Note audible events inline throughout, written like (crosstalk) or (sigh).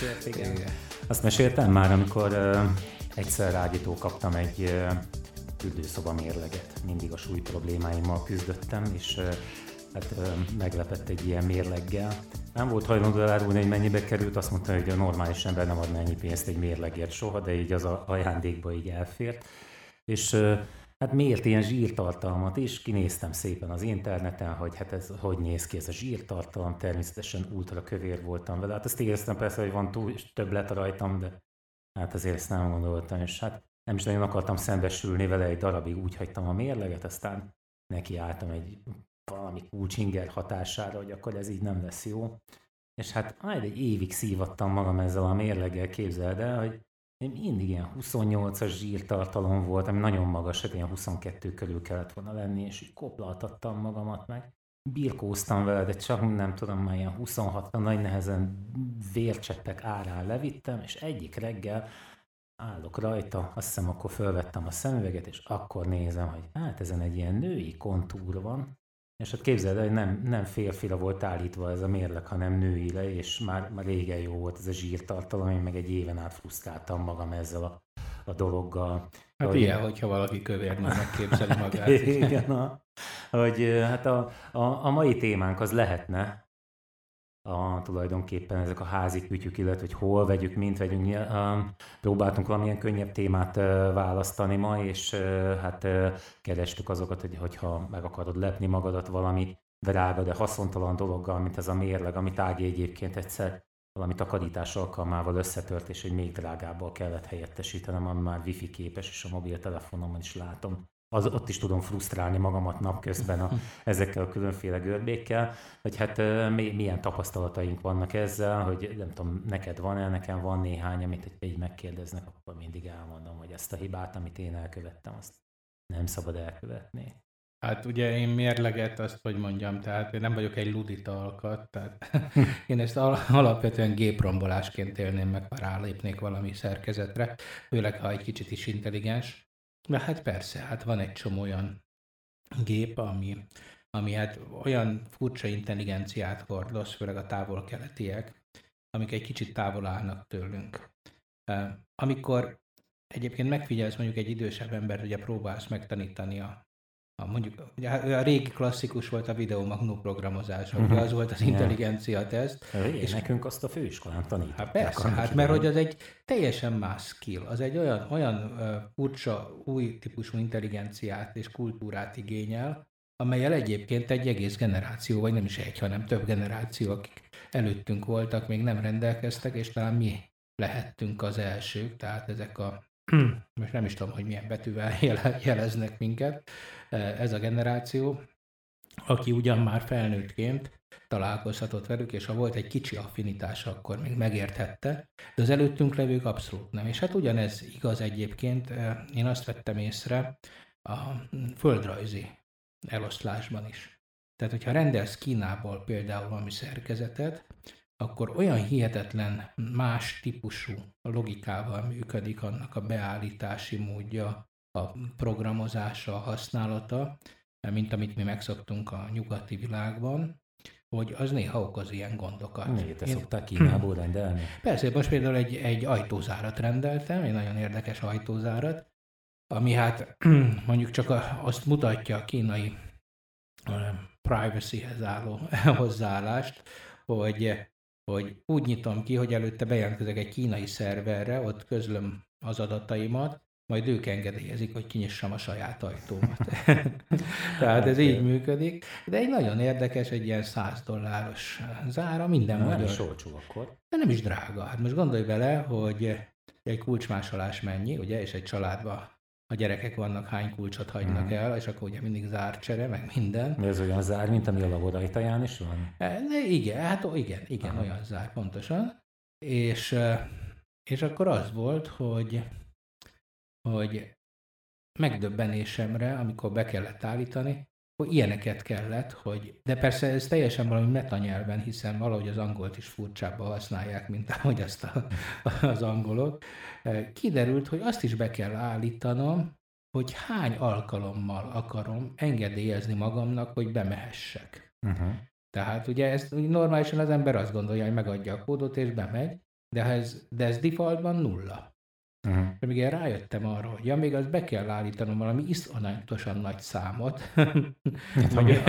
mesélsz, igen. Azt meséltem már, amikor uh, egyszer rágyító kaptam egy uh, fürdőszoba mérleget. Mindig a súly problémáimmal küzdöttem, és uh, hát uh, meglepett egy ilyen mérleggel. Nem volt hajlandó elárulni, hogy mennyibe került, azt mondta, hogy a normális ember nem adna ennyi pénzt egy mérlegért soha, de így az a ajándékba így elfért. És uh, hát miért ilyen zsírtartalmat is, kinéztem szépen az interneten, hogy hát ez hogy néz ki ez a zsírtartalom, természetesen ultra kövér voltam vele. Hát azt éreztem persze, hogy van túl többlet rajtam, de hát azért ezt nem gondoltam, és hát nem is nagyon akartam szembesülni vele egy darabig, úgy hagytam a mérleget, aztán neki álltam egy valami kulcsinger hatására, hogy akkor ez így nem lesz jó. És hát majd egy évig szívattam magam ezzel a mérleggel, képzeld el, hogy mindig ilyen 28-as zsírtartalom volt, ami nagyon magas, hát ilyen 22 körül kellett volna lenni, és így koplaltattam magamat meg. Birkóztam vele, de csak nem tudom, már ilyen 26 nagy nehezen vércsettek árán levittem, és egyik reggel állok rajta, azt hiszem akkor felvettem a szemüveget, és akkor nézem, hogy hát ezen egy ilyen női kontúr van, és hát képzeld el, hogy nem, nem férfira volt állítva ez a mérleg, hanem nőire, és már, már régen jó volt ez a zsírtartalom, én meg egy éven át frusztráltam magam ezzel a, a dologgal. Hát hogy, ilyen, hogyha valaki kövérnőnek képzeli magát. (laughs) Igen, a, hogy hát a, a, a mai témánk az lehetne, a, tulajdonképpen ezek a házi kütyük, illetve hogy hol vegyük, mint vegyünk. Uh, próbáltunk valamilyen könnyebb témát uh, választani ma, és uh, hát uh, kerestük azokat, hogy, hogyha meg akarod lepni magadat valami drága, de haszontalan dologgal, mint ez a mérleg, amit Ági egyébként egyszer valami takarítás alkalmával összetört, és egy még drágábbal kellett helyettesítenem, ami már wifi képes, és a mobiltelefonomon is látom az, ott is tudom frusztrálni magamat napközben a, (laughs) ezekkel a különféle görbékkel, hogy hát mi, milyen tapasztalataink vannak ezzel, hogy nem tudom, neked van-e, nekem van néhány, amit egy így megkérdeznek, akkor mindig elmondom, hogy ezt a hibát, amit én elkövettem, azt nem szabad elkövetni. Hát ugye én mérleget, azt hogy mondjam, tehát én nem vagyok egy ludita alkat, tehát (laughs) én ezt alapvetően géprombolásként élném meg, ha rálépnék valami szerkezetre, főleg ha egy kicsit is intelligens, Na hát persze, hát van egy csomó olyan gép, ami, ami hát olyan furcsa intelligenciát hordoz, főleg a távol-keletiek, amik egy kicsit távol állnak tőlünk. Amikor egyébként megfigyelsz mondjuk egy idősebb ember, ugye próbálsz megtanítani a a, mondjuk, ugye a régi klasszikus volt a videomagnó programozás, uh-huh. ugye az volt az intelligencia teszt. És nekünk azt a főiskolán tanították. Hát persze, hát mert hogy az egy teljesen más skill, az egy olyan, olyan furcsa, új típusú intelligenciát és kultúrát igényel, amelyel egyébként egy egész generáció, vagy nem is egy, hanem több generáció, akik előttünk voltak, még nem rendelkeztek, és talán mi lehettünk az elsők, tehát ezek a most nem is tudom, hogy milyen betűvel (laughs) jeleznek minket, e, ez a generáció, aki ugyan már felnőttként találkozhatott velük, és ha volt egy kicsi affinitása, akkor még megérthette, de az előttünk levők abszolút nem. És hát ugyanez igaz egyébként, e, én azt vettem észre a földrajzi eloszlásban is. Tehát, hogyha rendelsz Kínából például valami szerkezetet, akkor olyan hihetetlen más típusú logikával működik annak a beállítási módja, a programozása, a használata, mint amit mi megszoktunk a nyugati világban, hogy az néha okoz ilyen gondokat. Miért te szoktál (clears throat) Kínából rendelni? Persze, most például egy, egy ajtózárat rendeltem, egy nagyon érdekes ajtózárat, ami hát (clears throat) mondjuk csak azt mutatja a kínai privacyhez álló (laughs) hozzáállást, hogy hogy úgy nyitom ki, hogy előtte bejelentkezek egy kínai szerverre, ott közlöm az adataimat, majd ők engedélyezik, hogy kinyissam a saját ajtómat. (laughs) Tehát ez így működik. De egy nagyon érdekes, egy ilyen 100 dolláros zára, minden nem magyar. Nem is akkor. De nem is drága. Hát most gondolj bele, hogy egy kulcsmásolás mennyi, ugye, és egy családba a gyerekek vannak, hány kulcsot hagynak mm. el, és akkor ugye mindig zárcsere, meg minden. Ez olyan zár, mint ami a laborajtaján is van? E, igen, hát igen, igen, Aha. olyan zár, pontosan. És, e, és akkor az volt, hogy, hogy megdöbbenésemre, amikor be kellett állítani, ilyeneket kellett, hogy, de persze ez teljesen valami metanyelven, hiszen valahogy az angolt is furcsábba használják, mint ahogy azt a, az angolok. Kiderült, hogy azt is be kell állítanom, hogy hány alkalommal akarom engedélyezni magamnak, hogy bemehessek. Uh-huh. Tehát ugye ezt normálisan az ember azt gondolja, hogy megadja a kódot és bemegy, de ez, de ez defaultban nulla. Uh-huh. Amíg én rájöttem arra, hogy ja, még azt be kell állítanom valami iszonyatosan nagy számot, mondjuk,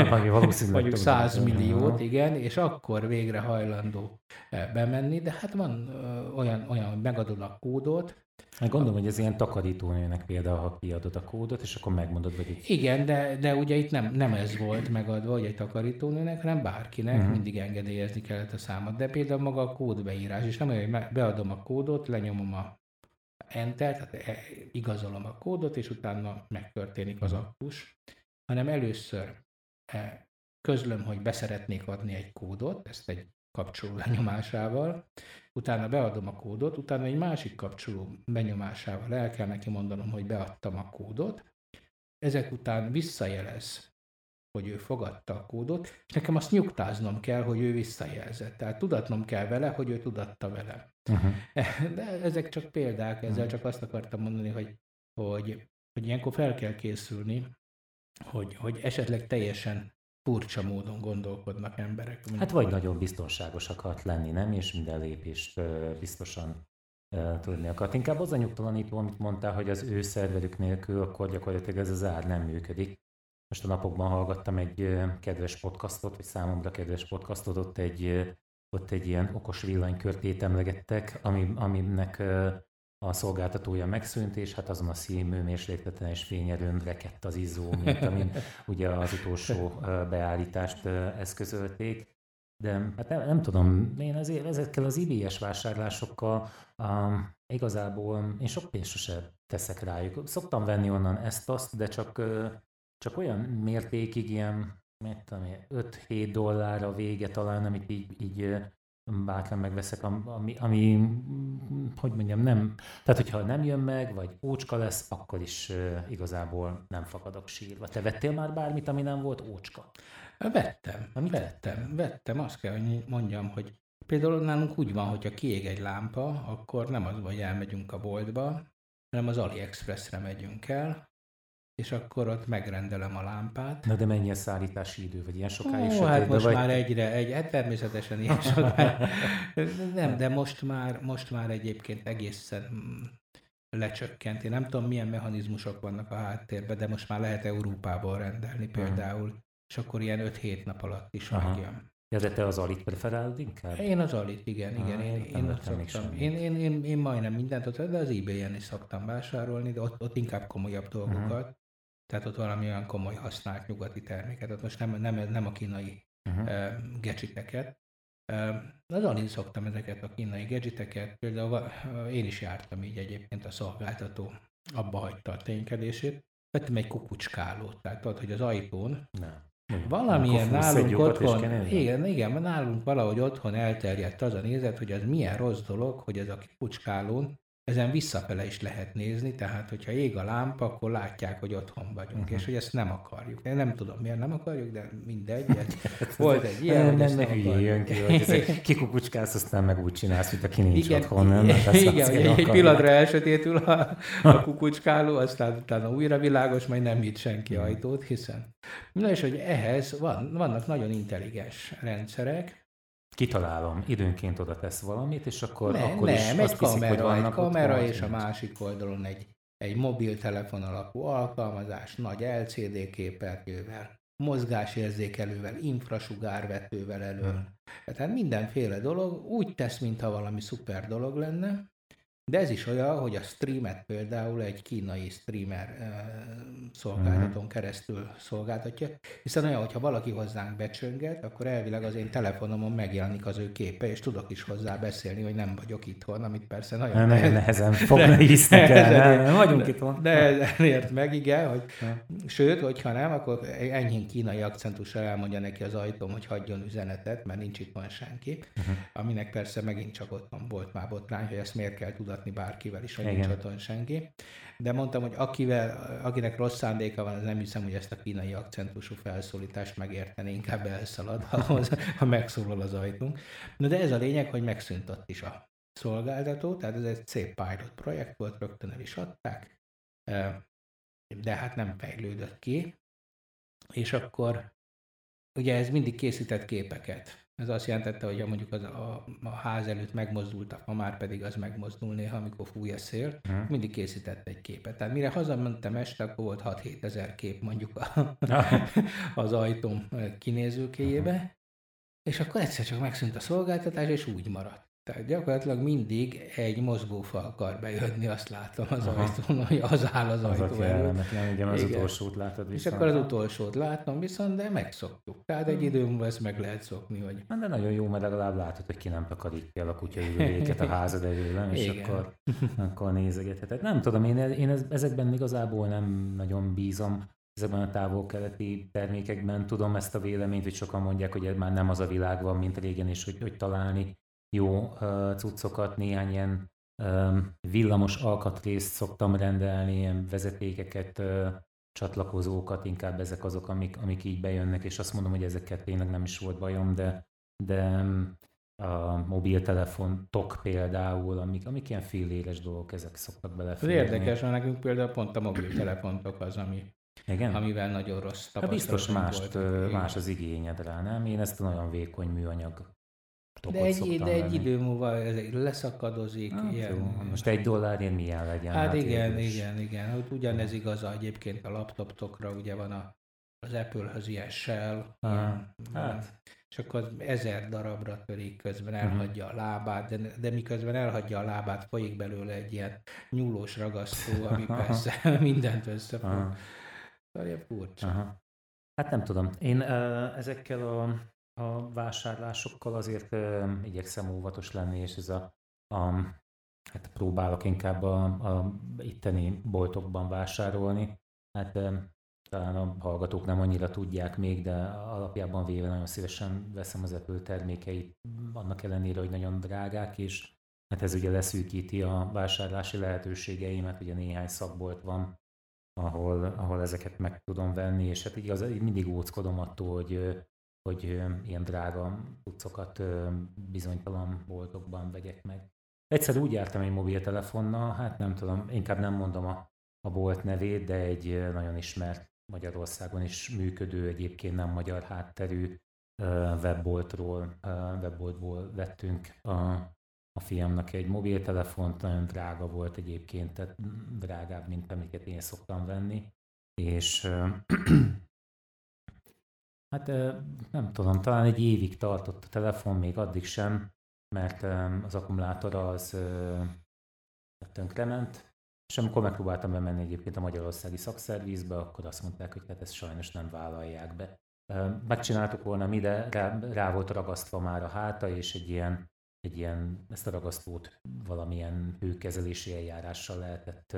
mondjuk 100 milliót, igen, és akkor végre hajlandó eh, bemenni, de hát van olyan, olyan hogy megadod a kódot, Hát gondolom, hogy ez ilyen takarítónőnek például, ha kiadod a kódot, és akkor megmondod, hogy itt... Igen, de, de ugye itt nem, nem ez volt megadva, hogy egy takarítónőnek, hanem bárkinek uh-huh. mindig engedélyezni kellett a számot. De például maga a kódbeírás, és nem olyan, hogy beadom a kódot, lenyomom a enter, tehát e, igazolom a kódot, és utána megtörténik az aktus, hanem először e, közlöm, hogy beszeretnék adni egy kódot, ezt egy kapcsoló lenyomásával, utána beadom a kódot, utána egy másik kapcsoló benyomásával el kell neki mondanom, hogy beadtam a kódot, ezek után visszajelez, hogy ő fogadta a kódot, és nekem azt nyugtáznom kell, hogy ő visszajelzett. Tehát tudatnom kell vele, hogy ő tudatta vele. Uh-huh. De ezek csak példák, ezzel uh-huh. csak azt akartam mondani, hogy, hogy, hogy ilyenkor fel kell készülni, hogy, hogy esetleg teljesen furcsa módon gondolkodnak emberek. Hát vagy nagyon biztonságosak akart lenni, nem? És minden lépést biztosan tudni akart. Inkább az a nyugtalanító, amit mondtál, hogy az ő szerverük nélkül akkor gyakorlatilag ez az ár nem működik. Most a napokban hallgattam egy kedves podcastot, vagy számomra kedves podcastot, ott egy, ott egy ilyen okos villanykörtét emlegettek, ami, aminek a szolgáltatója megszűnt, és hát azon a színműmérsékleten és fényerőn rekett az izzó, mint amin (laughs) ugye az utolsó beállítást eszközölték. De hát nem, nem tudom, én azért ezekkel az IBS vásárlásokkal um, igazából én sok pénzt sose teszek rájuk. Szoktam venni onnan ezt-azt, de csak, csak olyan mértékig, ilyen 5-7 dollár a vége talán, amit így, így bátran megveszek, ami, ami, hogy mondjam, nem, tehát hogyha nem jön meg, vagy ócska lesz, akkor is igazából nem fakadok sírva. Te vettél már bármit, ami nem volt ócska? Vettem, Amit vettem, vettem, azt kell, hogy mondjam, hogy például nálunk úgy van, hogyha kiég egy lámpa, akkor nem az, hogy elmegyünk a boltba, hanem az AliExpressre megyünk el, és akkor ott megrendelem a lámpát. Na de mennyi a szállítási idő, vagy ilyen sokáig Ó, hát most vagy... már egyre, egy, hát természetesen ilyen sokáig. Nem, de most már, most már egyébként egészen mm, lecsökkent. Én nem tudom, milyen mechanizmusok vannak a háttérben, de most már lehet Európából rendelni hmm. például, hmm. és akkor ilyen 5-7 nap alatt is megjön. Ja, de te az alit preferálod inkább? Én az alit, igen, ah, igen. Én, én, ott szoktam. Én, én, én, én, majdnem mindent ott, de az eBay-en is szoktam vásárolni, de ott, ott inkább komolyabb dolgokat. Uh-huh. Tehát ott valami olyan komoly használt nyugati terméket, ott most nem, nem, nem a kínai uh-huh. uh, gadgeteket. Az alig szoktam ezeket a kínai gadgeteket, például én is jártam így egyébként a szolgáltató, abba hagyta a ténykedését. Vettem egy kukucskálót, tehát tudod, hogy az ajtón nem. Valamilyen nálunk otthon, igen, igen, nálunk valahogy otthon elterjedt az a nézet, hogy az milyen rossz dolog, hogy ez a kukucskálón ezen visszafele is lehet nézni, tehát hogyha ég a lámpa, akkor látják, hogy otthon vagyunk, uh-huh. és hogy ezt nem akarjuk. Én nem tudom, miért nem akarjuk, de mindegy. (laughs) Volt egy ilyen, nem, nem, nem jön ki, hogy (laughs) kikukucskálsz, aztán meg úgy csinálsz, mint aki nincs igen, otthon. Nem? Hát igen, egy, egy pillanatra elsötétül a, a kukucskáló, aztán utána újra világos, majd nem nyit senki ajtót, hiszen. Na és hogy ehhez van, vannak nagyon intelligens rendszerek, kitalálom, időnként oda tesz valamit, és akkor, ne, akkor nem, is egy azt kamera, hiszik, hogy egy kamera, és a másik oldalon egy, egy mobiltelefon alapú alkalmazás, nagy LCD képernyővel, mozgásérzékelővel, infrasugárvetővel elő. Hmm. Tehát mindenféle dolog úgy tesz, mintha valami szuper dolog lenne, de ez is olyan, hogy a streamet például egy kínai streamer szolgáltatón uh-huh. keresztül szolgáltatja, hiszen olyan, hogyha valaki hozzánk becsönget, akkor elvileg az én telefonomon megjelenik az ő képe, és tudok is hozzá beszélni, hogy nem vagyok itthon, amit persze nagyon nem, nehezen, nehezen fogni hisznek el, nem, nem vagyunk itthon. De ezért meg igen, hogy sőt, hogyha nem, akkor enyhén kínai akcentussal elmondja neki az ajtóm, hogy hagyjon üzenetet, mert nincs itt van senki, uh-huh. aminek persze megint csak ott volt már botrány, hogy ezt miért kell tudatni vitatni bárkivel is, hogy Igen. nincs otthon senki. De mondtam, hogy akivel, akinek rossz szándéka van, az nem hiszem, hogy ezt a kínai akcentusú felszólítást megérteni, inkább elszalad, (laughs) ahhoz, ha megszólal az ajtunk. Na de ez a lényeg, hogy megszűnt ott is a szolgáltató, tehát ez egy szép pilot projekt volt, rögtön el is adták, de hát nem fejlődött ki, és akkor ugye ez mindig készített képeket. Ez azt jelentette, hogy mondjuk az a, a ház előtt megmozdult a fa, már pedig az megmozdul néha, amikor fúj a szél, hmm. mindig készített egy képet. Tehát mire hazamentem este, akkor volt 6-7 ezer kép mondjuk a, (laughs) az ajtóm kinézőkéjébe, és akkor egyszer csak megszűnt a szolgáltatás, és úgy maradt. Tehát gyakorlatilag mindig egy mozgófa akar bejönni, azt látom az Aha. ajtón, hogy az áll az, az ajtó előtt. Igen, az utolsót látod viszont. És akkor az utolsót látom viszont, de megszoktuk. Tehát egy hmm. idő múlva ezt meg lehet szokni. Hogy... De nagyon jó, mert legalább látod, hogy ki nem takarítja el a kutya ülőjéket a (laughs) házad elől, és igen. akkor, akkor nézegetheted. Nem tudom, én, én ezekben igazából nem nagyon bízom ezekben a távol-keleti termékekben tudom ezt a véleményt, hogy sokan mondják, hogy már nem az a világ van, mint régen, és hogy, hogy találni jó cuccokat, néhány ilyen villamos alkatrészt szoktam rendelni, ilyen vezetékeket, csatlakozókat, inkább ezek azok, amik, amik így bejönnek, és azt mondom, hogy ezeket tényleg nem is volt bajom, de, de a mobiltelefon tok például, amik, amik ilyen filléres dolgok, ezek szoktak beleférni. Ez érdekes, mert nekünk például pont a mobiltelefontok az, ami, Igen? amivel nagyon rossz tapasztalatunk hát biztos mást, volt. más az igényed rá, nem? Én ezt a nagyon vékony műanyag de egy, de egy idő múlva ez leszakadozik. Hát, ilyen. Jó. Most egy dollárért milyen legyen? Hát, hát igen, is. igen, igen. Hát ugyanez igaz egyébként a laptoptokra, ugye van a, az Apple-höz ilyen shell, ah, ilyen, hát. és akkor ezer darabra törik, közben mhm. elhagyja uh-huh. a lábát, de, de miközben elhagyja a lábát, folyik belőle egy ilyen nyúlós ragasztó, ami persze (laughs) mindent összefog. Uh-huh. Furcsa. Uh-huh. Hát nem tudom. Én uh, ezekkel a vásárlásokkal azért uh, igyekszem óvatos lenni, és ez a, a hát próbálok inkább a, a itteni boltokban vásárolni. Hát um, talán a hallgatók nem annyira tudják még, de alapjában véve nagyon szívesen veszem az Apple termékeit, annak ellenére, hogy nagyon drágák, és hát ez ugye leszűkíti a vásárlási lehetőségeimet, ugye néhány szakbolt van, ahol, ahol ezeket meg tudom venni, és hát igaz, mindig óckodom attól, hogy hogy ilyen drága cuccokat bizonytalan boltokban vegyek meg. Egyszer úgy jártam egy mobiltelefonnal, hát nem tudom, inkább nem mondom a, a bolt nevét, de egy nagyon ismert Magyarországon is működő, egyébként nem magyar hátterű webboltról, webboltból vettünk a, a fiamnak egy mobiltelefont, nagyon drága volt egyébként, tehát drágább, mint amiket én szoktam venni, és Hát nem tudom, talán egy évig tartott a telefon, még addig sem, mert az akkumulátora az tönkrement, és amikor megpróbáltam bemenni egyébként a magyarországi szakszervízbe, akkor azt mondták, hogy hát ezt sajnos nem vállalják be. Megcsináltuk volna mi, de rá, rá volt ragasztva már a háta, és egy ilyen, egy ilyen, ezt a ragasztót valamilyen hőkezelési eljárással lehetett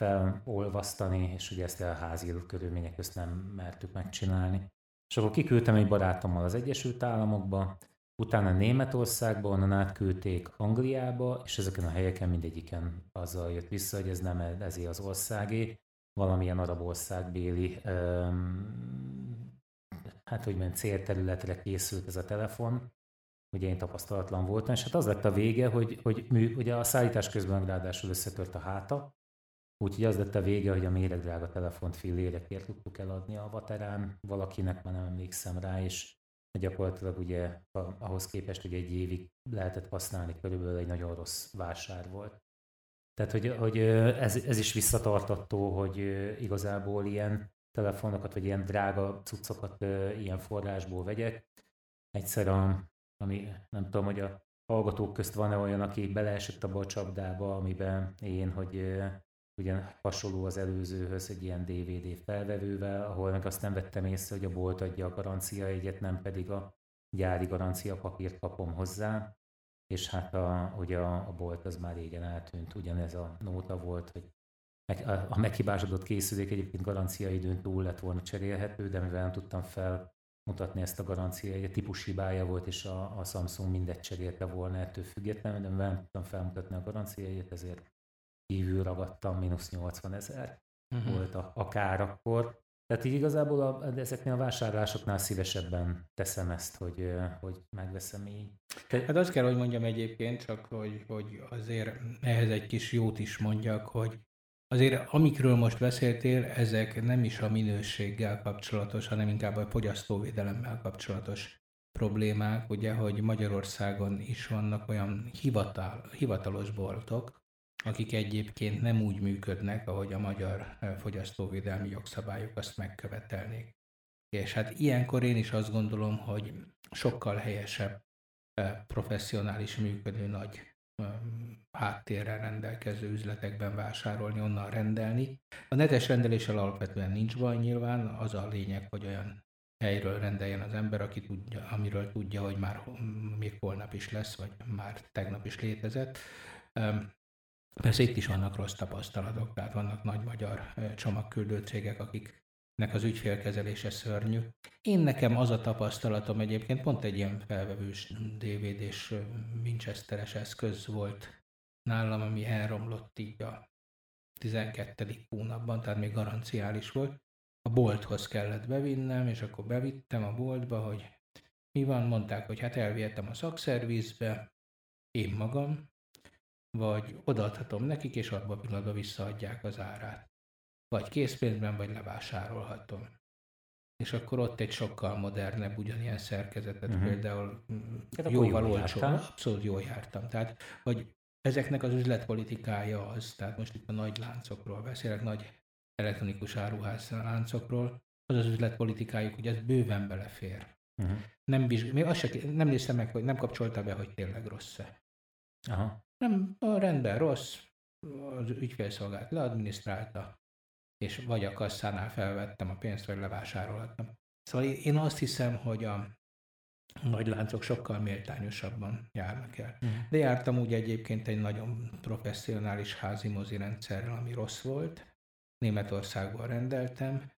felolvasztani, és ugye ezt a házi körülmények közt nem mertük megcsinálni. És akkor kiküldtem egy barátommal az Egyesült Államokba, utána Németországba, onnan átküldték Angliába, és ezeken a helyeken mindegyiken azzal jött vissza, hogy ez nem ezé az országé, valamilyen arab országbéli, um, hát hogy mondjam, célterületre készült ez a telefon, ugye én tapasztalatlan voltam, és hát az lett a vége, hogy, hogy mű, ugye a szállítás közben ráadásul összetört a háta, Úgyhogy az lett a vége, hogy a méregdrága telefont fillérekért tudtuk eladni a Vaterán valakinek, már nem emlékszem rá, és gyakorlatilag ugye ahhoz képest, hogy egy évig lehetett használni, körülbelül egy nagyon rossz vásár volt. Tehát, hogy, hogy ez, ez is visszatartattó, hogy igazából ilyen telefonokat, vagy ilyen drága cuccokat ilyen forrásból vegyek. Egyszer, a, ami nem tudom, hogy a hallgatók közt van-e olyan, aki beleesett abba a csapdába, amiben én, hogy ugyan hasonló az előzőhöz egy ilyen DVD felvevővel, ahol meg azt nem vettem észre, hogy a bolt adja a garancia egyet, nem pedig a gyári garancia papírt kapom hozzá, és hát a, ugye a, a bolt az már régen eltűnt, ugyanez a nóta volt, hogy a meghibásodott készülék egyébként garancia időn túl lett volna cserélhető, de mivel nem tudtam felmutatni ezt a garancia, egy típus hibája volt, és a, a Samsung mindet cserélte volna ettől függetlenül, de mivel nem tudtam felmutatni a garanciáját, ezért kívül ragadtam, mínusz 80 ezer uh-huh. volt a, a kár akkor. Tehát így igazából a, ezeknél a vásárlásoknál szívesebben teszem ezt, hogy, hogy megveszem így. Te... Hát azt kell, hogy mondjam egyébként, csak hogy, hogy azért ehhez egy kis jót is mondjak, hogy azért amikről most beszéltél, ezek nem is a minőséggel kapcsolatos, hanem inkább a fogyasztóvédelemmel kapcsolatos problémák, ugye, hogy Magyarországon is vannak olyan hivatal, hivatalos boltok, akik egyébként nem úgy működnek, ahogy a magyar fogyasztóvédelmi jogszabályok azt megkövetelnék. És hát ilyenkor én is azt gondolom, hogy sokkal helyesebb professzionális működő nagy háttérrel rendelkező üzletekben vásárolni, onnan rendelni. A netes rendeléssel alapvetően nincs baj nyilván, az a lényeg, hogy olyan helyről rendeljen az ember, aki tudja, amiről tudja, hogy már még holnap is lesz, vagy már tegnap is létezett. Persze itt is vannak rossz tapasztalatok, tehát vannak nagy magyar csomagküldő cégek, akiknek az ügyfélkezelése szörnyű. Én nekem az a tapasztalatom egyébként, pont egy ilyen felvevős DVD-s Winchesteres eszköz volt nálam, ami elromlott így a 12. hónapban, tehát még garanciális volt. A bolthoz kellett bevinnem, és akkor bevittem a boltba, hogy mi van, mondták, hogy hát elvihetem a szakszervizbe, én magam, vagy odaadhatom nekik, és abban a pillanatban visszaadják az árát. Vagy készpénzben, vagy levásárolhatom. És akkor ott egy sokkal modernebb ugyanilyen szerkezetet, uh-huh. például hát jóval olcsóbb. Abszolút jól jártam. Tehát, hogy ezeknek az üzletpolitikája az, tehát most itt a nagy láncokról beszélek, nagy elektronikus áruház láncokról, az az üzletpolitikájuk, hogy ez bőven belefér. Uh-huh. Nem, vizsg- még azt se, nem néztem meg, hogy nem kapcsolta be, hogy tényleg rossz-e. Aha. Nem, a rendben rossz, az ügyfélszolgált leadminisztrálta, és vagy a kasszánál felvettem a pénzt, vagy levásárolhattam. Szóval én azt hiszem, hogy a nagy láncok sokkal méltányosabban járnak el. Uh-huh. De jártam úgy egyébként egy nagyon professzionális házi mozi rendszerrel, ami rossz volt. Németországból rendeltem,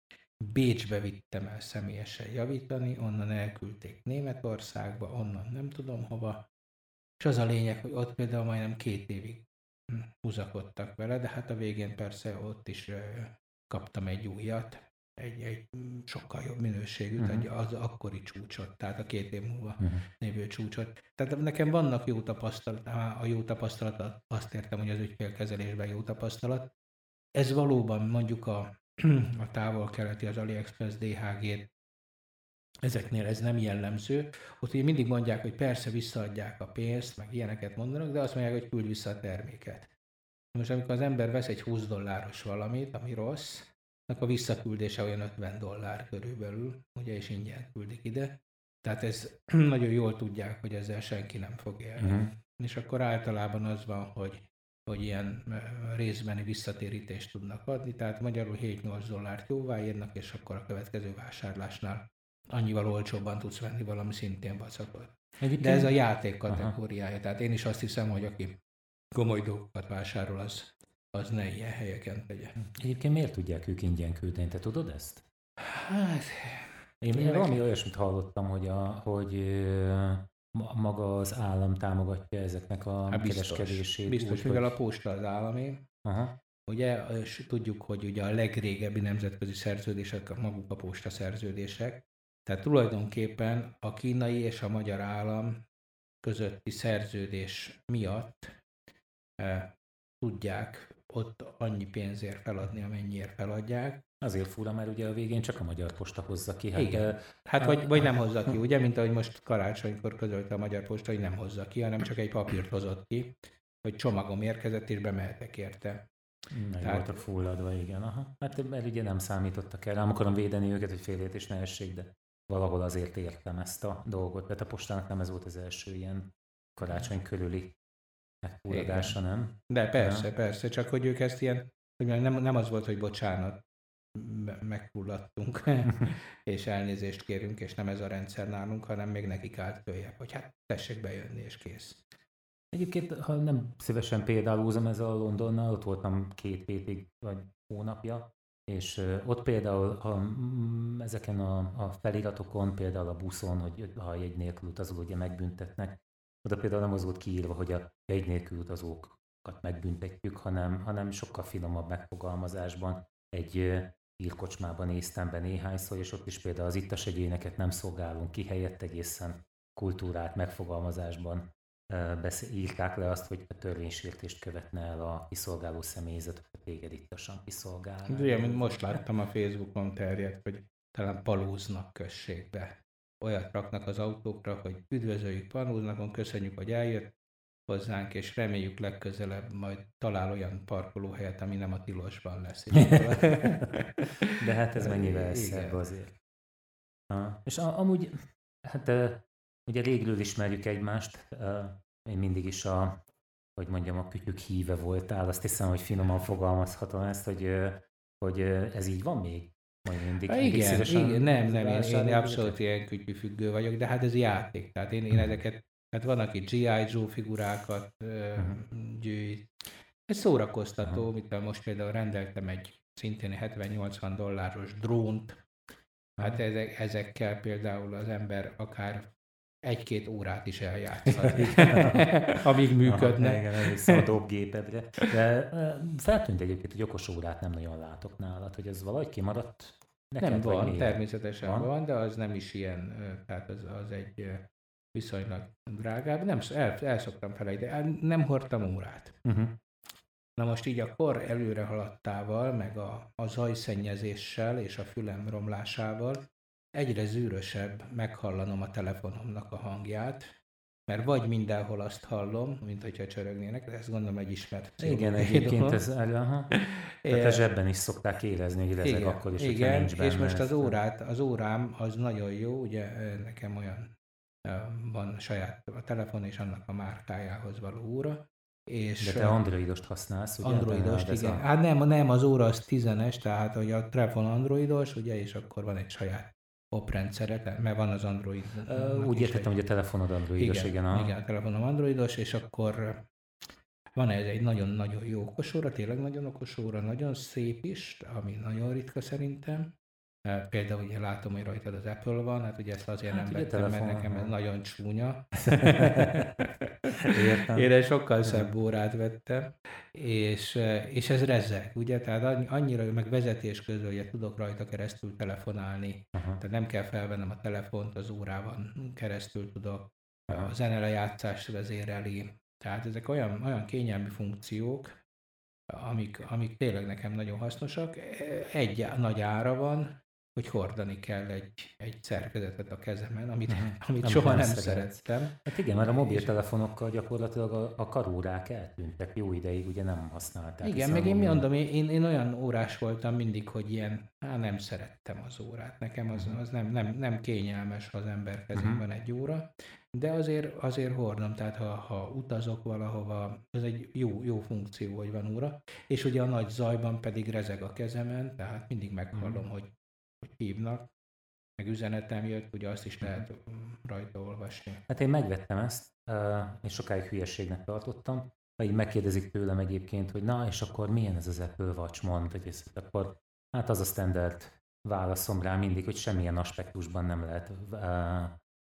Bécsbe vittem el személyesen javítani, onnan elküldték Németországba, onnan nem tudom hova, és az a lényeg, hogy ott például majdnem két évig húzakodtak vele, de hát a végén persze ott is kaptam egy újat, egy, egy sokkal jobb minőségűt, uh-huh. egy az akkori csúcsot, tehát a két év múlva uh-huh. lévő csúcsot. Tehát nekem vannak jó tapasztalat, a jó tapasztalat, azt értem, hogy az ügyfélkezelésben jó tapasztalat. Ez valóban mondjuk a, a távol-keleti, az AliExpress DHG-t Ezeknél ez nem jellemző. Ott így mindig mondják, hogy persze visszaadják a pénzt, meg ilyeneket mondanak, de azt mondják, hogy küld vissza a terméket. Most amikor az ember vesz egy 20 dolláros valamit, ami rossz, akkor a visszaküldése olyan 50 dollár körülbelül, ugye, és ingyen küldik ide. Tehát ez (clears throat) nagyon jól tudják, hogy ezzel senki nem fog élni. Uh-huh. És akkor általában az van, hogy, hogy ilyen részbeni visszatérítést tudnak adni, tehát magyarul 7-8 dollárt jóváírnak, és akkor a következő vásárlásnál annyival olcsóbban tudsz venni valami szintén vacakot. Egyébként... De ez a játék kategóriája, Aha. tehát én is azt hiszem, hogy aki komoly dolgokat vásárol, az, az ne ilyen helyeken tegye. Egyébként miért tudják ők ingyen küldeni? Te tudod ezt? Hát... Én, én valami olyasmit hallottam, hogy, a, hogy maga az állam támogatja ezeknek a hát biztos, kereskedését. Biztos, mivel hogy... a posta az állami. Aha. Ugye, és tudjuk, hogy ugye a legrégebbi nemzetközi szerződések maguk a posta szerződések, tehát tulajdonképpen a kínai és a magyar állam közötti szerződés miatt e, tudják ott annyi pénzért feladni, amennyiért feladják. Azért fura, mert ugye a végén csak a Magyar Posta hozza ki. Hát, Igen. E, hát vagy, vagy nem hozza ki, ugye, mint ahogy most karácsonykor közölte a Magyar Posta, hogy nem hozza ki, hanem csak egy papírt hozott ki, hogy csomagom érkezett, és bemehetek érte. Meg Tehát... voltak fulladva, igen. Aha. Hát mert ugye nem számítottak el. Nem akarom védeni őket, hogy félét és ne essék, de valahol azért értem ezt a dolgot. Tehát a postának nem ez volt az első ilyen karácsony körüli megfulladása, nem? De persze, ja. persze, csak hogy ők ezt ilyen, hogy nem, nem az volt, hogy bocsánat, megfulladtunk, (laughs) (laughs) és elnézést kérünk, és nem ez a rendszer nálunk, hanem még nekik állt följebb, hogy hát tessék bejönni, és kész. Egyébként, ha nem szívesen példálózom ez a Londonnal, ott voltam két hétig, vagy hónapja, és ott például a, ezeken a, a feliratokon, például a buszon, hogy ha egy nélkül utazó ugye megbüntetnek, oda például nem az volt kiírva, hogy a egy nélkül utazókat megbüntetjük, hanem, hanem sokkal finomabb megfogalmazásban egy írkocsmában néztem be néhányszor, és ott is például az ittas egyéneket nem szolgálunk ki, helyett egészen kultúrát megfogalmazásban beszél, írták le azt, hogy a törvénysértést követne el a kiszolgáló személyzet, hogy téged ittasan kiszolgál. Ugye, mint most láttam a Facebookon terjedt, hogy talán palúznak községbe. olyat raknak az autókra, hogy üdvözöljük Panúznakon, köszönjük, hogy eljött hozzánk, és reméljük legközelebb majd talál olyan parkolóhelyet, ami nem a tilosban lesz. (laughs) De hát ez mennyivel szebb azért. Ha. És a, amúgy, hát ugye régről ismerjük egymást, én mindig is a, hogy mondjam, a kütyük híve voltál, azt hiszem, hogy finoman fogalmazhatom ezt, hogy, hogy ez így van még? Majd mindig. Ha, igen, igen, nem, nem, én, én abszolút ilyen kütyűfüggő vagyok, de hát ez játék, tehát én, én mhm. ezeket, hát van, aki G.I. Joe figurákat uh-huh. gyűjt. Ez szórakoztató, uh-huh. mint most például rendeltem egy szintén 70-80 dolláros drónt, Hát ezek, ezekkel például az ember akár egy-két órát is (laughs) eljátszhat, amíg működne. Aha, igen, elviszem a dobgépedre. De feltűnt egyébként, hogy okos órát nem nagyon látok nálad, hogy ez valahogy kimaradt Neked nem van, miért? természetesen van? van, de az nem is ilyen, tehát az, az egy viszonylag drágább. Nem, el, el szoktam felejteni, nem hordtam órát. Uh-huh. Na most így a kor előre haladtával, meg a, a zajszennyezéssel és a fülem romlásával egyre zűrösebb meghallanom a telefonomnak a hangját, mert vagy mindenhol azt hallom, mint hogyha csörögnének, de ezt gondolom egy ismert Igen, (laughs) egyébként ez, aha. (laughs) Tehát a zsebben is szokták érezni, hogy ezek akkor is, igen, nincs benne és most az órát, az órám az nagyon jó, ugye nekem olyan van saját a telefon és annak a márkájához való óra, és De te androidost használsz, ugye? Androidost, igen. A... Hát nem, nem, az óra az 10-es, tehát hogy a telefon androidos, ugye, és akkor van egy saját oprendszere, mert van az Android. Úgy értettem, hogy a telefonod androidos, igen. Igen, a... igen, a telefonom androidos, és akkor van ez egy nagyon-nagyon jó okos óra, tényleg nagyon okos óra, nagyon szép is, ami nagyon ritka szerintem. Például ugye látom, hogy rajtad az Apple van, hát ugye ezt azért hát nem vettem, telefon, mert nekem ez nagyon csúnya. (laughs) Értem. Én egy sokkal szebb órát vettem, és, és ez rezeg, ugye? Tehát annyira, meg vezetés közül, hogy tudok rajta keresztül telefonálni, Aha. tehát nem kell felvennem a telefont, az órában keresztül tudok a zenelejátszást vezéreli. Tehát ezek olyan, olyan kényelmi funkciók, amik, amik tényleg nekem nagyon hasznosak. Egy nagy ára van, hogy hordani kell egy, egy szerkezetet a kezemen, amit, uh-huh. amit nem soha nem szerettem. Hát igen, mert a mobiltelefonokkal gyakorlatilag a, a karórák eltűntek jó ideig, ugye nem használták. Igen, meg én mi mondom, én, én olyan órás voltam mindig, hogy ilyen, hát nem szerettem az órát. Nekem az, mhm. az nem, nem, nem kényelmes, ha az ember kezében uh-huh. egy óra, de azért, azért hordom, tehát ha, ha utazok valahova, ez egy jó, jó funkció, hogy van óra, és ugye a nagy zajban pedig rezeg a kezemen, tehát mindig meghallom, uh-huh. hogy hívnak, meg üzenetem jött, ugye azt is lehet rajta olvasni. Hát én megvettem ezt, és sokáig hülyeségnek tartottam. Ha így megkérdezik tőlem egyébként, hogy na, és akkor milyen ez az Apple Watch, mond, hogy ez, akkor hát az a standard válaszom rá mindig, hogy semmilyen aspektusban nem lehet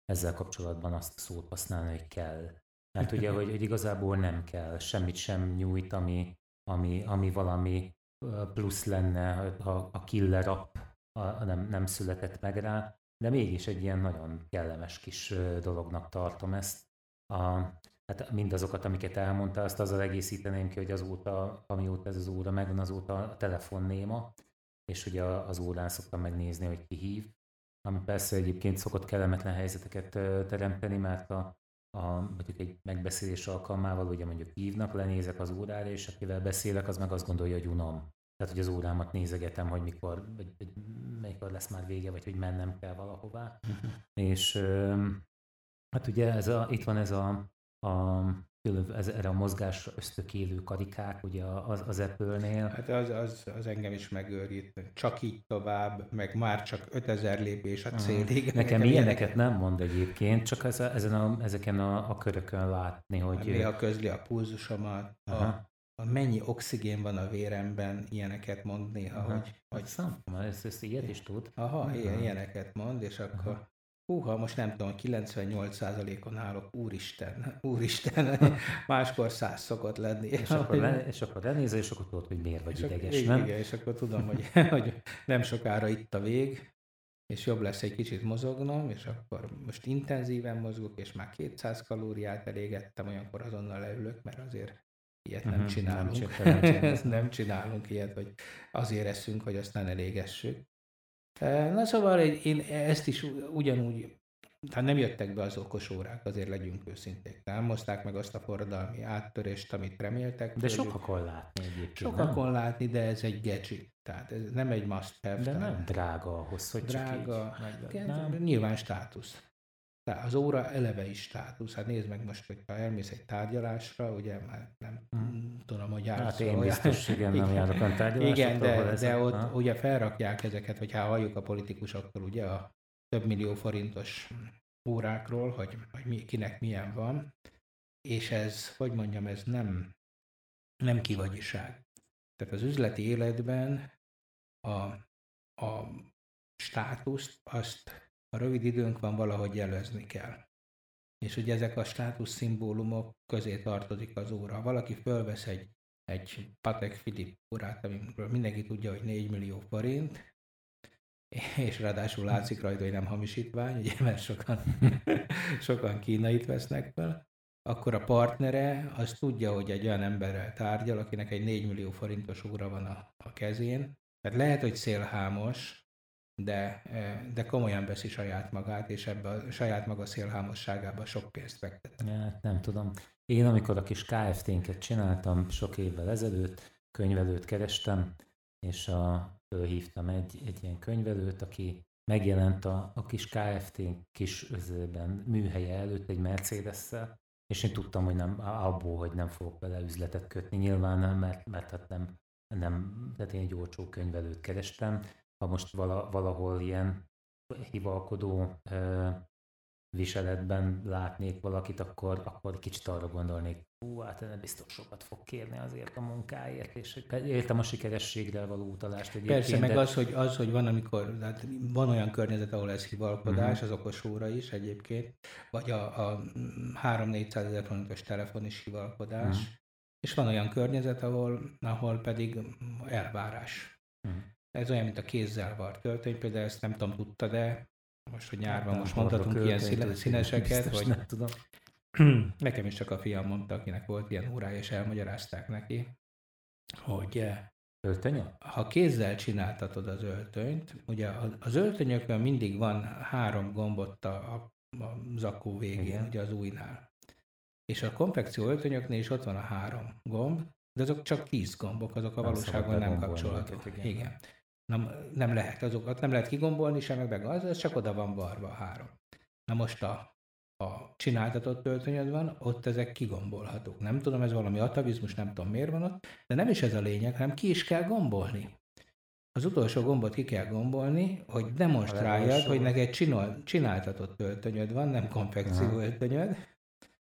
ezzel kapcsolatban azt a szót használni, hogy kell. Mert ugye, hogy, hogy igazából nem kell, semmit sem nyújt, ami, ami, ami valami plusz lenne, a, a killer app a, nem, nem született meg rá, de mégis egy ilyen nagyon kellemes kis dolognak tartom ezt. A, hát mindazokat, amiket elmondta, azt azzal egészíteném ki, hogy azóta, amióta ez az óra megvan, azóta a telefon néma, és ugye az órán szoktam megnézni, hogy ki hív, ami persze egyébként szokott kellemetlen helyzeteket teremteni, mert a, a, mondjuk egy megbeszélés alkalmával, ugye mondjuk hívnak, lenézek az órára, és akivel beszélek, az meg azt gondolja, hogy unom. Tehát, hogy az órámat nézegetem, hogy mikor, vagy, vagy mikor lesz már vége, vagy hogy mennem kell valahová. Uh-huh. És hát ugye ez a, itt van ez a, a ez, erre a mozgás ösztökélő karikák, ugye az, az Apple-nél. Hát az, az, az engem is megőrít. Csak így tovább, meg már csak 5000 lépés a célig. Nekem, Nekem ilyeneket nem mond egyébként, csak ez a, ezen a, ezeken a, a körökön látni, hogy... Néha közli a pulzusomat, a, mennyi oxigén van a véremben, ilyeneket mond néha, Aha. hogy... hogy Szám, ez, ez ilyet is tud. Aha, Aha. Ilyen, ilyeneket mond, és akkor... Aha. Húha, most nem tudom, 98%-on állok, úristen, (laughs) úristen, máskor száz szokott lenni. És akkor, le, (laughs) és akkor lenézel, és akkor tudod, hogy miért vagy és ideges, akkor, nem? Igen, és akkor tudom, hogy, (laughs) hogy nem sokára itt a vég, és jobb lesz egy kicsit mozognom, és akkor most intenzíven mozgok, és már 200 kalóriát elégettem, olyankor azonnal leülök, mert azért Ilyet nem uh-huh, csinálunk. Nem, nem, (laughs) nem csinálunk ilyet, hogy azért eszünk, hogy aztán elégessük. Na szóval én ezt is ugyanúgy hát nem jöttek be az okos órák, azért legyünk őszinték. Nem hozták meg azt a forradalmi áttörést, amit reméltek. De sokakon látni egyébként. Sokakon látni, de ez egy gadget. Tehát ez nem egy must have. De nem drága ahhoz, hogy drága, csak így, nem. Nyilván státusz. Tehát az óra eleve is státusz. Hát nézd meg most, hogy ha elmész egy tárgyalásra, ugye már nem hmm. tudom, hogy jársz. Hát én biztos, igen, nem járok a tárgyalásra. Igen, de, de ott ha? ugye felrakják ezeket, hogyha halljuk a politikusoktól ugye a több millió forintos órákról, hogy, hogy mi, kinek milyen van, és ez, hogy mondjam, ez nem, nem kivagyiság. Tehát az üzleti életben a, a státuszt, azt a rövid időnk van, valahogy jelezni kell. És ugye ezek a státusz szimbólumok közé tartozik az óra. Valaki fölvesz egy, egy Patek Philippe órát, amiről mindenki tudja, hogy 4 millió forint, és ráadásul látszik rajta, hogy nem hamisítvány, ugye, mert sokan, (laughs) sokan kínait vesznek fel, akkor a partnere az tudja, hogy egy olyan emberrel tárgyal, akinek egy 4 millió forintos óra van a, a kezén. Tehát lehet, hogy szélhámos, de, e, de komolyan veszi saját magát, és ebbe a saját maga szélhámosságába sok pénzt fektet. Ja, nem tudom. Én amikor a kis KFT-nket csináltam sok évvel ezelőtt, könyvelőt kerestem, és a, fölhívtam egy, egy ilyen könyvelőt, aki megjelent a, a kis KFT kis özőben, műhelye előtt egy mercedes és én tudtam, hogy nem, abból, hogy nem fogok vele üzletet kötni, nyilván nem, mert, mert hát nem, nem, tehát én egy olcsó könyvelőt kerestem, ha most vala, valahol ilyen hivalkodó ö, viseletben látnék valakit, akkor, akkor kicsit arra gondolnék, hú, hát nem biztos sokat fog kérni azért a munkáért, és értem a sikerességre való utalást egyébként. Persze, meg de... az, hogy, az, hogy van, amikor, hát van olyan környezet, ahol ez hivalkodás, uh-huh. az okos óra is egyébként, vagy a, a 3-400 ezer forintos telefon is hivalkodás, uh-huh. és van olyan környezet, ahol, ahol pedig elvárás. Uh-huh. Ez olyan, mint a kézzel vart töltöny, például ezt nem tudom, tudta, de most, hogy nyárban hát, most mondhatunk ilyen színeseket, vagy nem tudom. (clears throat) Nekem is csak a fiam mondta, akinek volt ilyen órája, és elmagyarázták neki, hogy eh, Öltöny? Ha kézzel csináltatod az öltönyt, ugye az öltönyökön mindig van három gombot a, a, a zakó végén, Igen. ugye az újnál. És a konfekció öltönyöknél is ott van a három gomb, de azok csak tíz gombok, azok a nem valóságban nem kapcsolatok. Igen. igen nem, nem lehet azokat, nem lehet kigombolni sem, meg, meg az, az csak oda van varva a három. Na most a, a csináltatott töltönyöd van, ott ezek kigombolhatók. Nem tudom, ez valami atavizmus, nem tudom miért van ott, de nem is ez a lényeg, hanem ki is kell gombolni. Az utolsó gombot ki kell gombolni, hogy demonstráljad, hogy neked csinál, csináltatott töltönyöd van, nem konfekció öltönyöd,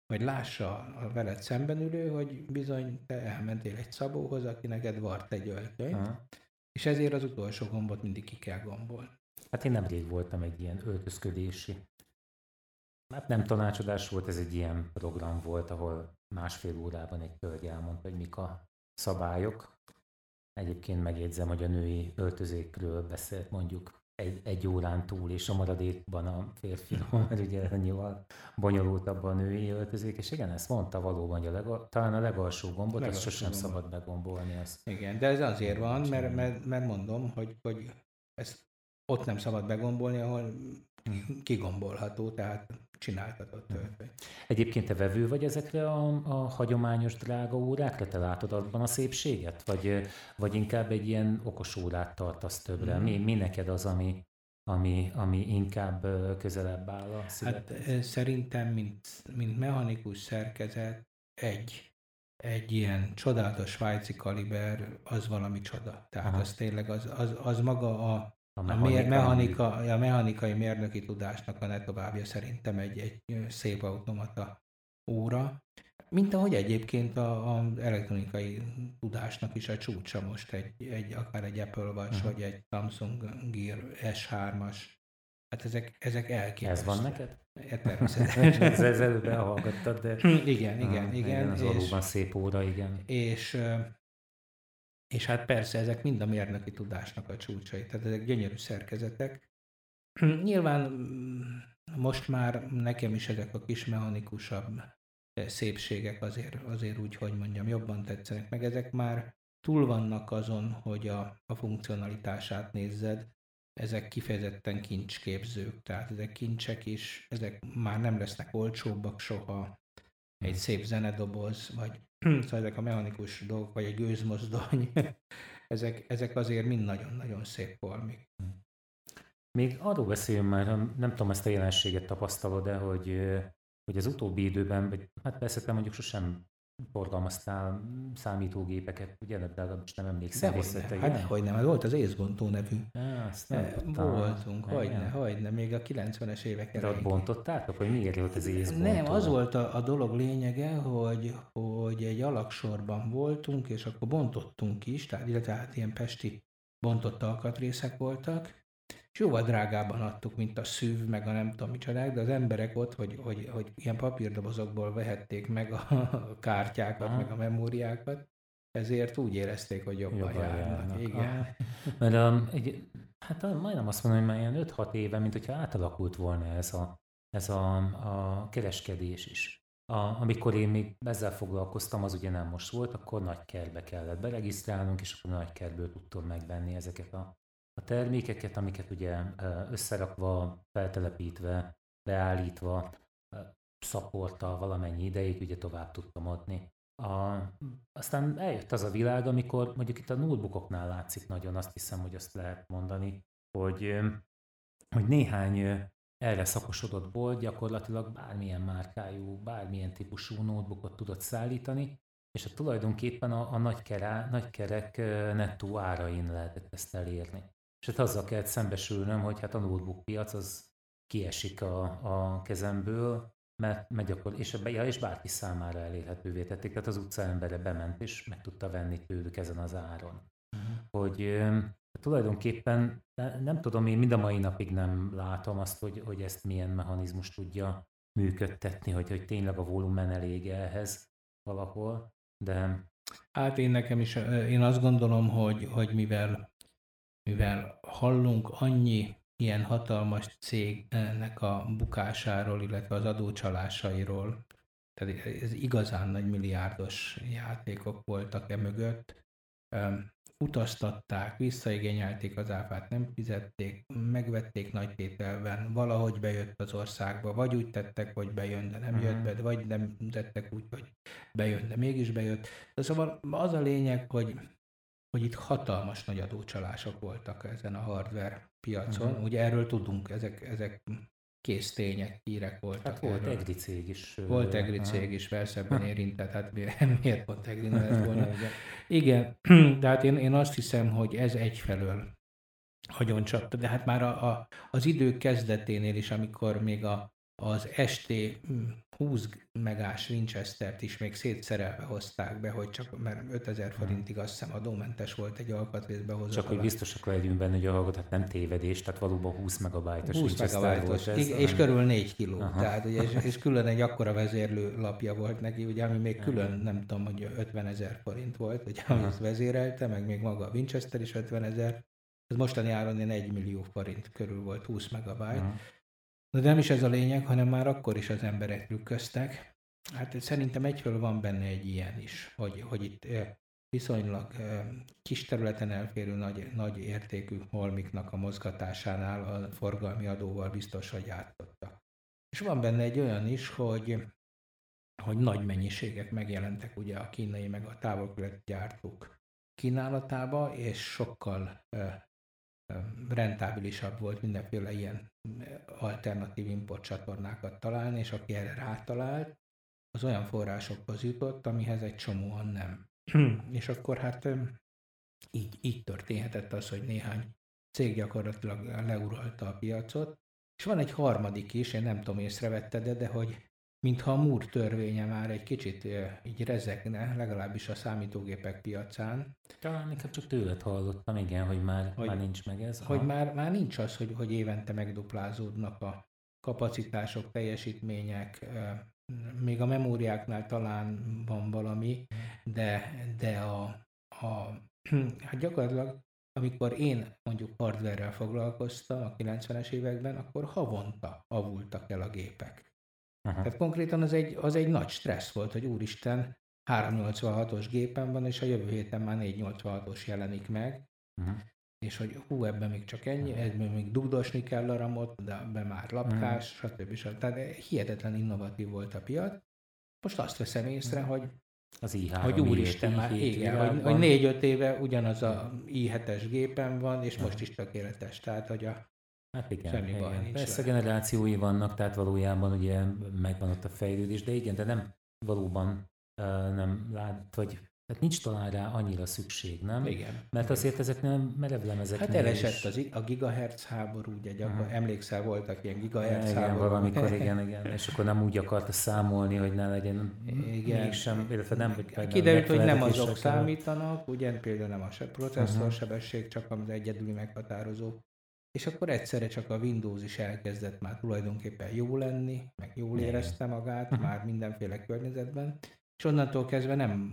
hogy lássa a veled szemben ülő, hogy bizony te elmentél egy szabóhoz, aki neked vart egy öltönyt, Aha. És ezért az utolsó gombot mindig ki kell gombolni. Hát én nemrég voltam egy ilyen öltözködési. Hát nem tanácsadás volt, ez egy ilyen program volt, ahol másfél órában egy hölgy elmondta, hogy mik a szabályok. Egyébként megjegyzem, hogy a női öltözékről beszélt mondjuk egy, egy órán túl, és a maradékban a férfiról, (laughs) mert ugye annyival bonyolultabb a női öltözék, és igen, ezt mondta valóban, hogy a lega, talán a legalsó gombot, legalsó azt sosem gombot. szabad begombolni. Azt. Igen, de ez azért van, mert, mert, mert mondom, hogy, hogy ezt ott nem szabad begombolni, ahol kigombolható, tehát csináltatott töltvény. Egyébként te vevő vagy ezekre a, a hagyományos drága órákra? Te látod abban a szépséget? Vagy, vagy inkább egy ilyen okos órát tartasz többre? Mm. Mi, mi neked az, ami, ami, ami inkább közelebb áll a? Hát szerintem, mint, mint mechanikus szerkezet, egy, egy ilyen csodálatos svájci kaliber, az valami csoda. Tehát Aha. az tényleg, az, az, az maga a, a, mechanika, a, mechanika, a mechanikai mérnöki tudásnak a ne továbbja szerintem egy, egy szép automata óra, mint ahogy egyébként az elektronikai tudásnak is a csúcsa most egy, egy akár egy Apple Watch, uh-huh. vagy egy Samsung Gear S3-as. Hát ezek, ezek elképesztő. Ez van neked? természetesen. (laughs) ez, ez előbb elhallgattad, de... Igen, igen, ah, igen. igen az és, valóban szép óra, igen. És és hát persze ezek mind a mérnöki tudásnak a csúcsai, tehát ezek gyönyörű szerkezetek. (clears throat) Nyilván mm, most már nekem is ezek a kis mechanikusabb eh, szépségek azért, azért úgy, hogy mondjam, jobban tetszenek, meg. Ezek már túl vannak azon, hogy a, a funkcionalitását nézzed, ezek kifejezetten kincsképzők, tehát ezek kincsek is, ezek már nem lesznek olcsóbbak soha, egy szép zenedoboz, vagy szóval ezek a mechanikus dolgok, vagy egy gőzmozdony, (laughs) ezek, ezek azért mind nagyon-nagyon szép formik. Még arról beszéljünk már, nem tudom, ezt a jelenséget tapasztalod de hogy, hogy az utóbbi időben, vagy hát persze te mondjuk sosem forgalmaztál számítógépeket, ugye, de legalábbis nem emlékszem vissza. Hát hogy nem, volt az észbontó nevű. Azt nem e, Voltunk, hogyne, hogyne, még a 90-es évek elején. De ott bontottátok, hogy miért volt az észbontó? Nem, az volt a, a dolog lényege, hogy, hogy egy alaksorban voltunk, és akkor bontottunk is, tehát, illetve hát ilyen pesti bontott alkatrészek voltak, és jóval drágában adtuk, mint a szűv, meg a nem tudom micsodák, de az emberek ott, hogy, hogy, hogy ilyen papírdobozokból vehették meg a (laughs) kártyákat, Aha. meg a memóriákat, ezért úgy érezték, hogy jobban, jobban járnak. járnak. Igen. Mert um, egy, hát majdnem azt mondom, hogy már ilyen 5-6 éve, mint hogyha átalakult volna ez a, ez a, a kereskedés is. A, amikor én még ezzel foglalkoztam, az ugye nem most volt, akkor nagy kerbe kellett beregisztrálnunk, és akkor nagy kerből tudtam megvenni ezeket a a termékeket, amiket ugye összerakva, feltelepítve, beállítva, szaporta valamennyi ideig ugye tovább tudtam adni. A, aztán eljött az a világ, amikor mondjuk itt a notebookoknál látszik nagyon, azt hiszem, hogy azt lehet mondani, hogy, hogy néhány erre szakosodott bolt gyakorlatilag bármilyen márkájú, bármilyen típusú notebookot tudott szállítani, és a tulajdonképpen a, a nagy, kerá, nagy kerek nettó árain lehetett ezt elérni. És hát azzal kellett szembesülnöm, hogy hát a notebook piac az kiesik a, a kezemből, mert megy akkor, és, ja, és bárki számára elérhetővé tették, tehát az utca embere bement, és meg tudta venni tőlük ezen az áron. Uh-huh. Hogy tulajdonképpen nem tudom, én mind a mai napig nem látom azt, hogy, hogy ezt milyen mechanizmus tudja működtetni, hogy, hogy tényleg a volumen elég ehhez valahol, de... Hát én nekem is, én azt gondolom, hogy, hogy mivel mivel hallunk annyi ilyen hatalmas cégnek a bukásáról, illetve az adócsalásairól, tehát ez igazán nagy milliárdos játékok voltak e mögött, utaztatták, visszaigényelték az áfát, nem fizették, megvették nagy tételben, valahogy bejött az országba, vagy úgy tettek, hogy bejön, de nem jött be, vagy nem tettek úgy, hogy bejön, de mégis bejött. De szóval az a lényeg, hogy hogy itt hatalmas nagy adócsalások voltak ezen a hardware piacon. Uh-huh. Ugye erről tudunk, ezek, ezek kész tények, hírek voltak. Hát volt erről. egri cég is. Volt egri cég is, persze ebben (laughs) érintett, hát (laughs) miért pont egri lett volna. (laughs) Igen, (clears throat) de hát én, én azt hiszem, hogy ez egyfelől nagyon csak, de hát már a, a, az idő kezdeténél is, amikor még a, az ST 20 hm, megás Winchester-t is még szétszerelve hozták be, hogy csak mert 5000 forintig azt hiszem adómentes volt egy alkatrész behozott. Csak hogy biztosak legyünk benne, hogy a hallgatók hát nem tévedés, tehát valóban 20 megabájtos 20 megabájtos, ez, és hanem... körül 4 kiló, Aha. tehát ugye, és, és, külön egy akkora vezérlő lapja volt neki, ugye, ami még külön, nem tudom, hogy 50 ezer forint volt, ugye, amit vezérelte, meg még maga a Winchester is 50 ezer, ez mostani áron 1 millió forint körül volt 20 megabájt. De nem is ez a lényeg, hanem már akkor is az emberek trükköztek. Hát szerintem egyfelől van benne egy ilyen is, hogy, hogy itt viszonylag kis területen elférő nagy, nagy értékű holmiknak a mozgatásánál a forgalmi adóval biztos, hogy játszottak. És van benne egy olyan is, hogy, hogy nagy mennyiségek megjelentek ugye a kínai meg a távol gyártók kínálatába, és sokkal rentábilisabb volt mindenféle ilyen alternatív import csatornákat találni, és aki erre rátalált, az olyan forrásokhoz jutott, amihez egy csomóan nem. és akkor hát így, így történhetett az, hogy néhány cég gyakorlatilag leuralta a piacot, és van egy harmadik is, én nem tudom, észrevetted de, de hogy mintha a múr törvénye már egy kicsit így rezegne, legalábbis a számítógépek piacán. Talán inkább csak tőled hallottam, igen, hogy már, hogy, már nincs meg ez. Hogy már, már nincs az, hogy, hogy évente megduplázódnak a kapacitások, teljesítmények, még a memóriáknál talán van valami, de, de a, a (clears throat) hát gyakorlatilag amikor én mondjuk hardware foglalkoztam a 90-es években, akkor havonta avultak el a gépek. Aha. Tehát konkrétan az egy, az egy nagy stressz volt, hogy úristen, 386-os gépen van, és a jövő héten már 486-os jelenik meg, uh-huh. és hogy hú, ebben még csak ennyi, ebben még dugdosni kell a ramot, de ebben már lapkás, mm. stb. stb. Tehát hihetetlen innovatív volt a piac. Most azt veszem észre, hogy az i hogy úristen már, igen, hogy, hogy négy-öt éve ugyanaz a i7-es gépen van, és most is tökéletes. Tehát, hogy a Hát igen, semmi igen. baj nincs Persze le. generációi vannak, tehát valójában ugye megvan ott a fejlődés, de igen, de nem valóban uh, nem lát, vagy tehát nincs talán rá annyira szükség, nem? Igen. Mert azért ezek nem merevlemezek. Hát elesett is... az, a gigahertz háború, ugye gyakor, uh-huh. emlékszel, voltak ilyen gigahertz igen, háború. valamikor, (laughs) igen, igen, és akkor nem úgy akarta számolni, hogy ne legyen igen. mégsem, illetve nem, hogy Kiderült, hogy nem azok számítanak, ugye például nem a se processzor uh-huh. sebesség, csak az egyedüli meghatározó. És akkor egyszerre csak a Windows is elkezdett már tulajdonképpen jó lenni, meg jól érezte magát, uh-huh. már mindenféle környezetben, és onnantól kezdve nem,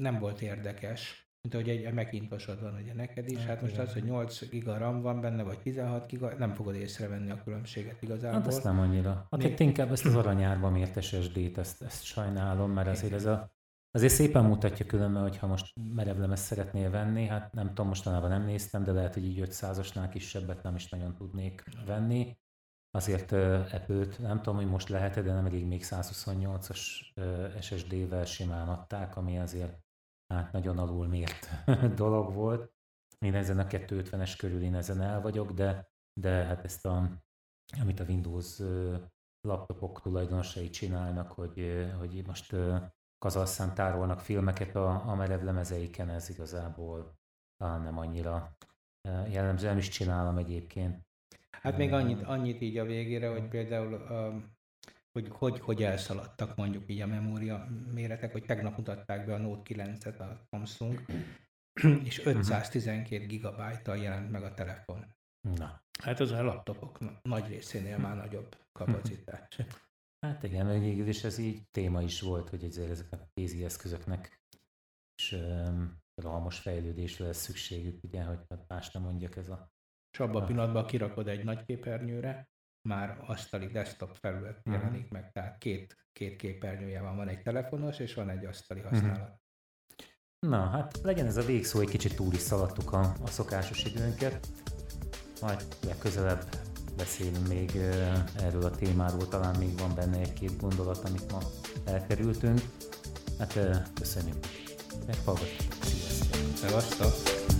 nem volt érdekes, mint ahogy egy Macintosod van ugye neked is, hát, most az, hogy 8 giga RAM van benne, vagy 16 giga, nem fogod észrevenni a különbséget igazából. Hát ezt nem annyira. Hát Még... inkább ezt az aranyárba mért SSD-t, ezt, ezt sajnálom, mert azért ez a Azért szépen mutatja különben, hogy ha most merevlemezt szeretnél venni, hát nem tudom, mostanában nem néztem, de lehet, hogy így 500-asnál kisebbet nem is nagyon tudnék venni. Azért Apple-t nem tudom, hogy most lehet de nem elég még 128-as SSD-vel simán adták, ami azért hát nagyon alul mért (laughs) dolog volt. Én ezen a 250-es körül én ezen el vagyok, de, de hát ezt a, amit a Windows laptopok tulajdonosai csinálnak, hogy, hogy most kazalszán tárolnak filmeket a, a merevlemezeiken, ez igazából talán nem annyira jellemző, nem is csinálom egyébként. Hát még annyit, annyit így a végére, hogy például hogy, hogy, hogy elszaladtak mondjuk így a memória méretek, hogy tegnap mutatták be a Note 9-et a Samsung, (clears throat) és 512 gigabyte jelent meg a telefon. Na. Hát az a laptopok nagy részénél már nagyobb kapacitás. (laughs) Hát igen, végül is ez így téma is volt, hogy ezért ezek a kézi eszközöknek és um, rohamos fejlődésre lesz szükségük, ugye, hogy más nem mondjak ez a... És abban a pillanatban kirakod egy nagy képernyőre, már asztali desktop felület uh-huh. jelenik meg, tehát két, két képernyője van, van egy telefonos és van egy asztali mhm. használat. Uh-huh. Na, hát legyen ez a végszó, egy kicsit túl is szaladtuk a, a szokásos időnket. Majd legközelebb beszélünk még erről a témáról, talán még van benne egy-két gondolat, amit ma elkerültünk. Hát köszönjük. Meghallgatjuk. Sziasztok! Szevasztok!